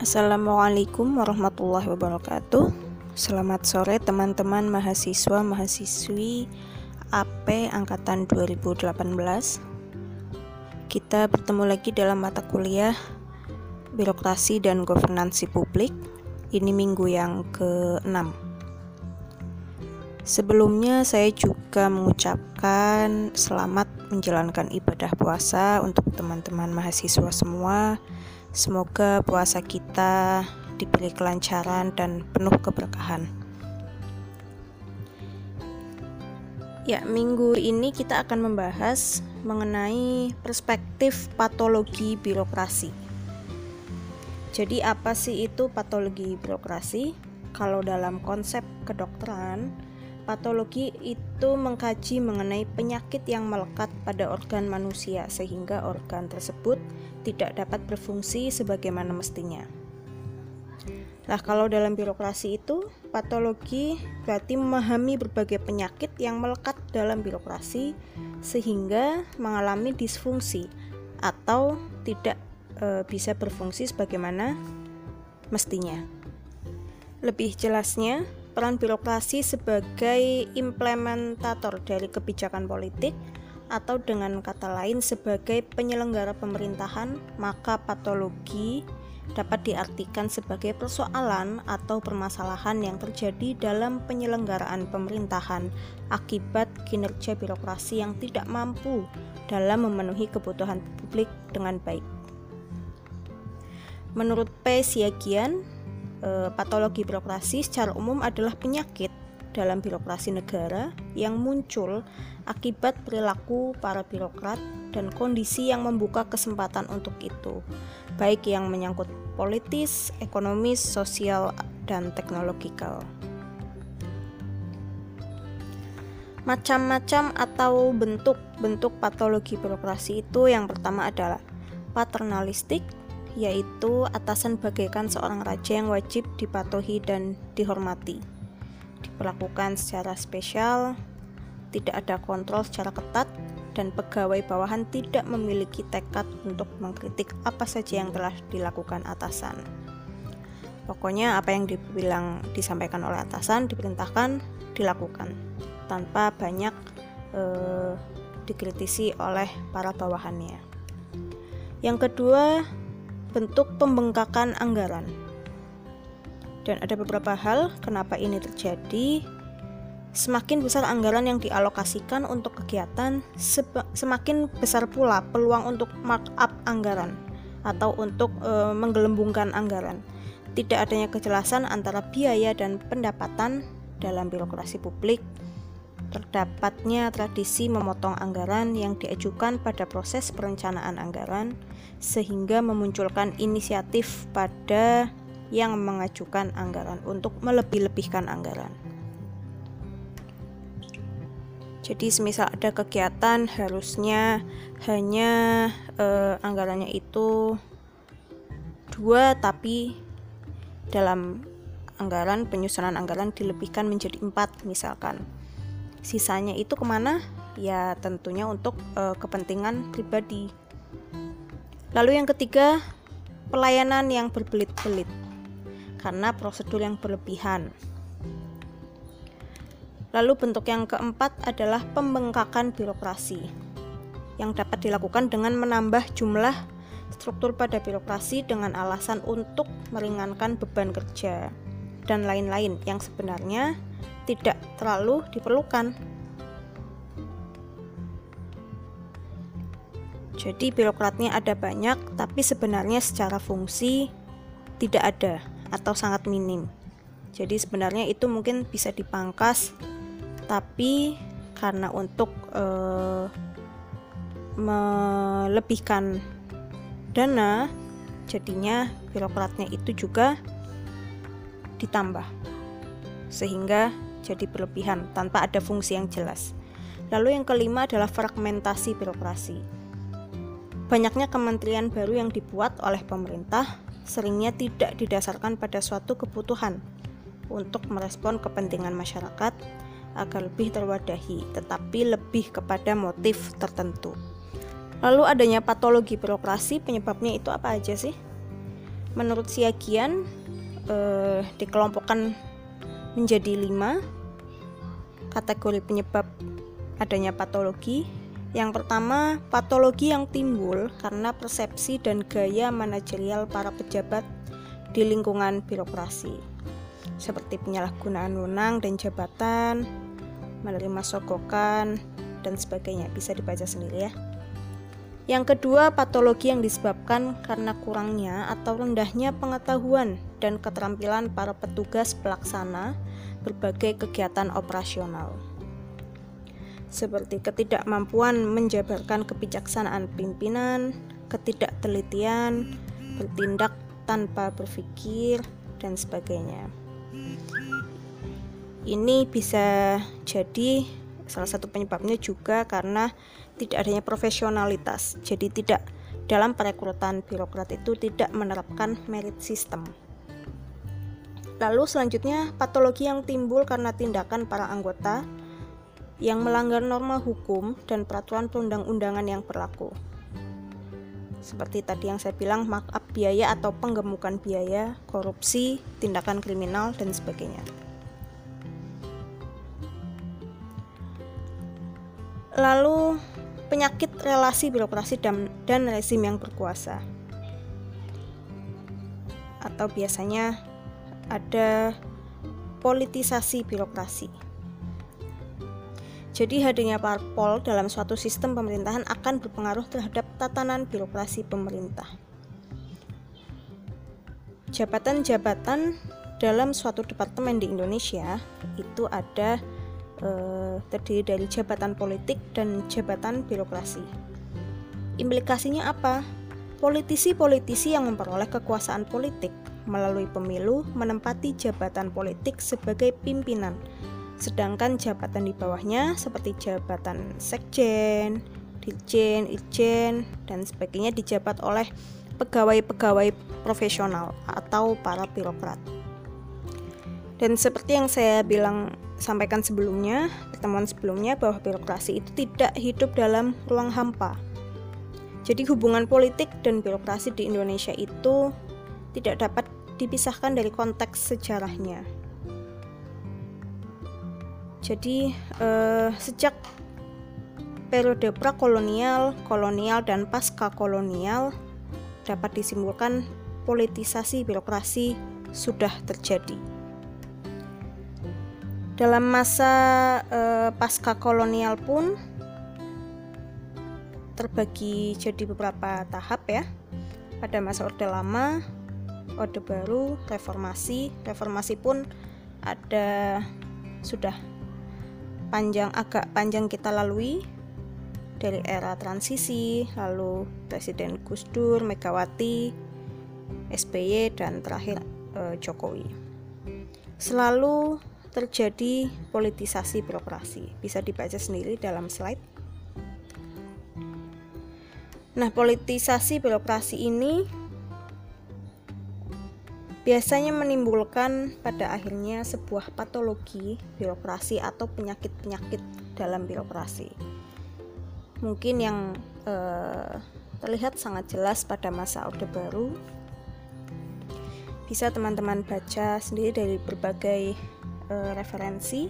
Assalamualaikum warahmatullahi wabarakatuh. Selamat sore teman-teman mahasiswa mahasiswi AP angkatan 2018. Kita bertemu lagi dalam mata kuliah Birokrasi dan Governansi Publik. Ini minggu yang ke-6. Sebelumnya saya juga mengucapkan selamat menjalankan ibadah puasa untuk teman-teman mahasiswa semua. Semoga puasa kita diberi kelancaran dan penuh keberkahan. Ya, minggu ini kita akan membahas mengenai perspektif patologi birokrasi. Jadi, apa sih itu patologi birokrasi? Kalau dalam konsep kedokteran, patologi itu mengkaji mengenai penyakit yang melekat pada organ manusia, sehingga organ tersebut tidak dapat berfungsi sebagaimana mestinya. Nah, kalau dalam birokrasi itu, patologi berarti memahami berbagai penyakit yang melekat dalam birokrasi sehingga mengalami disfungsi atau tidak e, bisa berfungsi sebagaimana mestinya. Lebih jelasnya, peran birokrasi sebagai implementator dari kebijakan politik atau dengan kata lain sebagai penyelenggara pemerintahan, maka patologi dapat diartikan sebagai persoalan atau permasalahan yang terjadi dalam penyelenggaraan pemerintahan akibat kinerja birokrasi yang tidak mampu dalam memenuhi kebutuhan publik dengan baik. Menurut P. Siagian, eh, patologi birokrasi secara umum adalah penyakit dalam birokrasi negara yang muncul akibat perilaku para birokrat dan kondisi yang membuka kesempatan untuk itu, baik yang menyangkut politis, ekonomis, sosial, dan teknologikal. Macam-macam atau bentuk-bentuk patologi birokrasi itu yang pertama adalah paternalistik, yaitu atasan bagaikan seorang raja yang wajib dipatuhi dan dihormati diperlakukan secara spesial, tidak ada kontrol secara ketat, dan pegawai bawahan tidak memiliki tekad untuk mengkritik apa saja yang telah dilakukan atasan. Pokoknya apa yang dibilang disampaikan oleh atasan diperintahkan dilakukan tanpa banyak eh, dikritisi oleh para bawahannya. Yang kedua, bentuk pembengkakan anggaran. Dan ada beberapa hal kenapa ini terjadi. Semakin besar anggaran yang dialokasikan untuk kegiatan, semakin besar pula peluang untuk markup anggaran atau untuk e, menggelembungkan anggaran. Tidak adanya kejelasan antara biaya dan pendapatan dalam birokrasi publik. Terdapatnya tradisi memotong anggaran yang diajukan pada proses perencanaan anggaran, sehingga memunculkan inisiatif pada yang mengajukan anggaran untuk melebih-lebihkan anggaran. Jadi semisal ada kegiatan harusnya hanya eh, anggarannya itu dua tapi dalam anggaran penyusunan anggaran dilebihkan menjadi empat misalkan. Sisanya itu ke mana? Ya tentunya untuk eh, kepentingan pribadi. Lalu yang ketiga pelayanan yang berbelit-belit karena prosedur yang berlebihan. Lalu bentuk yang keempat adalah pembengkakan birokrasi yang dapat dilakukan dengan menambah jumlah struktur pada birokrasi dengan alasan untuk meringankan beban kerja dan lain-lain yang sebenarnya tidak terlalu diperlukan. Jadi birokratnya ada banyak, tapi sebenarnya secara fungsi tidak ada atau sangat minim. Jadi sebenarnya itu mungkin bisa dipangkas, tapi karena untuk uh, melebihkan dana, jadinya birokratnya itu juga ditambah, sehingga jadi berlebihan tanpa ada fungsi yang jelas. Lalu yang kelima adalah fragmentasi birokrasi. Banyaknya kementerian baru yang dibuat oleh pemerintah seringnya tidak didasarkan pada suatu kebutuhan untuk merespon kepentingan masyarakat agar lebih terwadahi, tetapi lebih kepada motif tertentu. Lalu adanya patologi birokrasi, penyebabnya itu apa aja sih? Menurut Siagian eh, dikelompokkan menjadi lima kategori penyebab adanya patologi. Yang pertama, patologi yang timbul karena persepsi dan gaya manajerial para pejabat di lingkungan birokrasi, seperti penyalahgunaan wewenang dan jabatan, menerima sogokan, dan sebagainya. Bisa dibaca sendiri ya. Yang kedua, patologi yang disebabkan karena kurangnya atau rendahnya pengetahuan dan keterampilan para petugas pelaksana berbagai kegiatan operasional. Seperti ketidakmampuan menjabarkan kebijaksanaan pimpinan, ketidaktelitian, bertindak tanpa berpikir, dan sebagainya. Ini bisa jadi salah satu penyebabnya juga karena tidak adanya profesionalitas. Jadi tidak dalam perekrutan birokrat itu tidak menerapkan merit system. Lalu selanjutnya patologi yang timbul karena tindakan para anggota yang melanggar norma hukum dan peraturan perundang-undangan yang berlaku. Seperti tadi yang saya bilang, markup biaya atau penggemukan biaya, korupsi, tindakan kriminal, dan sebagainya. Lalu penyakit relasi birokrasi dan, dan rezim yang berkuasa. Atau biasanya ada politisasi birokrasi. Jadi hadirnya parpol dalam suatu sistem pemerintahan akan berpengaruh terhadap tatanan birokrasi pemerintah. Jabatan-jabatan dalam suatu departemen di Indonesia itu ada eh, terdiri dari jabatan politik dan jabatan birokrasi. Implikasinya apa? Politisi-politisi yang memperoleh kekuasaan politik melalui pemilu menempati jabatan politik sebagai pimpinan, sedangkan jabatan di bawahnya seperti jabatan sekjen, dirjen, irjen, dan sebagainya dijabat oleh pegawai-pegawai profesional atau para birokrat. Dan seperti yang saya bilang sampaikan sebelumnya, pertemuan sebelumnya bahwa birokrasi itu tidak hidup dalam ruang hampa. Jadi hubungan politik dan birokrasi di Indonesia itu tidak dapat dipisahkan dari konteks sejarahnya. Jadi eh, sejak periode prakolonial, kolonial, dan pasca kolonial dapat disimpulkan politisasi birokrasi sudah terjadi. Dalam masa eh, pasca kolonial pun terbagi jadi beberapa tahap ya. Pada masa Orde Lama, Orde Baru, Reformasi. Reformasi pun ada sudah panjang agak panjang kita lalui dari era transisi, lalu Presiden Gus Dur, Megawati, SBY dan terakhir eh, Jokowi. Selalu terjadi politisasi birokrasi. Bisa dibaca sendiri dalam slide. Nah, politisasi birokrasi ini biasanya menimbulkan pada akhirnya sebuah patologi birokrasi atau penyakit-penyakit dalam birokrasi. Mungkin yang eh, terlihat sangat jelas pada masa Orde Baru. Bisa teman-teman baca sendiri dari berbagai eh, referensi.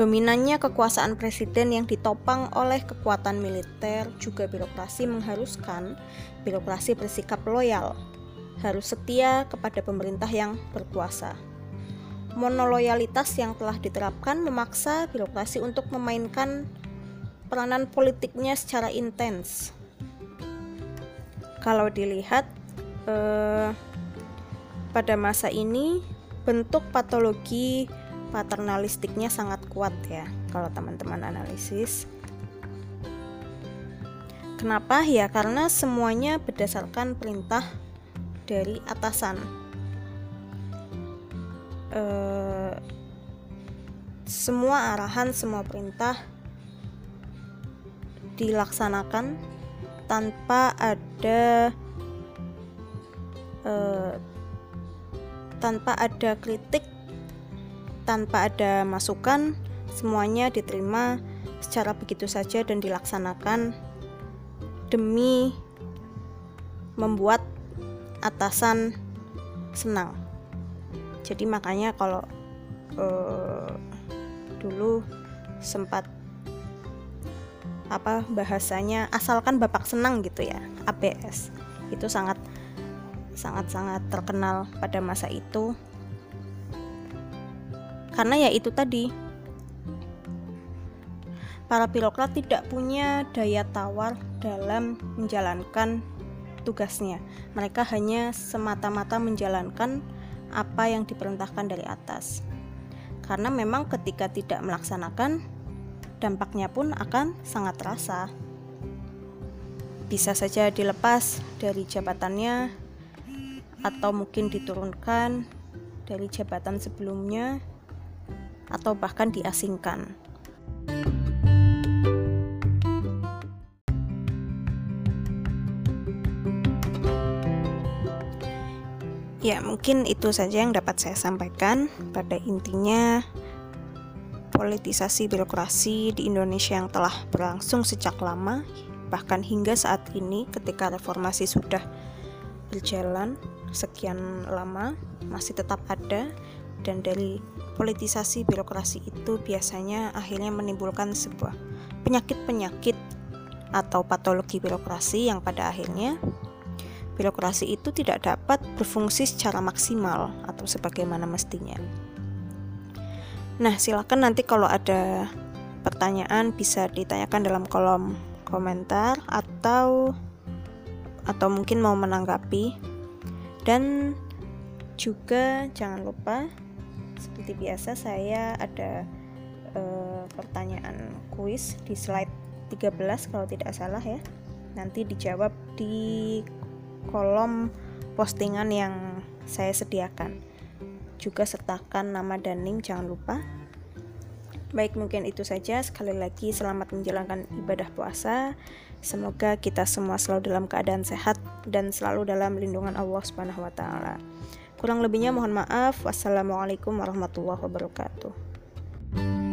Dominannya kekuasaan presiden yang ditopang oleh kekuatan militer juga birokrasi mengharuskan birokrasi bersikap loyal harus setia kepada pemerintah yang berkuasa. Monoloyalitas yang telah diterapkan memaksa birokrasi untuk memainkan peranan politiknya secara intens. Kalau dilihat eh, pada masa ini bentuk patologi paternalistiknya sangat kuat ya kalau teman-teman analisis. Kenapa? Ya karena semuanya berdasarkan perintah dari atasan. E, semua arahan, semua perintah dilaksanakan tanpa ada e, tanpa ada kritik, tanpa ada masukan, semuanya diterima secara begitu saja dan dilaksanakan demi membuat atasan senang. Jadi makanya kalau uh, dulu sempat apa bahasanya asalkan bapak senang gitu ya ABS itu sangat sangat sangat terkenal pada masa itu. Karena ya itu tadi para birokrat tidak punya daya tawar dalam menjalankan tugasnya. Mereka hanya semata-mata menjalankan apa yang diperintahkan dari atas. Karena memang ketika tidak melaksanakan, dampaknya pun akan sangat terasa. Bisa saja dilepas dari jabatannya, atau mungkin diturunkan dari jabatan sebelumnya, atau bahkan diasingkan. Ya, mungkin itu saja yang dapat saya sampaikan. Pada intinya, politisasi birokrasi di Indonesia yang telah berlangsung sejak lama, bahkan hingga saat ini, ketika reformasi sudah berjalan sekian lama, masih tetap ada, dan dari politisasi birokrasi itu biasanya akhirnya menimbulkan sebuah penyakit-penyakit atau patologi birokrasi yang pada akhirnya birokrasi itu tidak dapat berfungsi secara maksimal atau sebagaimana mestinya. Nah, silakan nanti kalau ada pertanyaan bisa ditanyakan dalam kolom komentar atau atau mungkin mau menanggapi. Dan juga jangan lupa seperti biasa saya ada uh, pertanyaan kuis di slide 13 kalau tidak salah ya. Nanti dijawab di kolom postingan yang saya sediakan. Juga sertakan nama dan link jangan lupa. Baik, mungkin itu saja. Sekali lagi selamat menjalankan ibadah puasa. Semoga kita semua selalu dalam keadaan sehat dan selalu dalam lindungan Allah Subhanahu wa taala. Kurang lebihnya mohon maaf. Wassalamualaikum warahmatullahi wabarakatuh.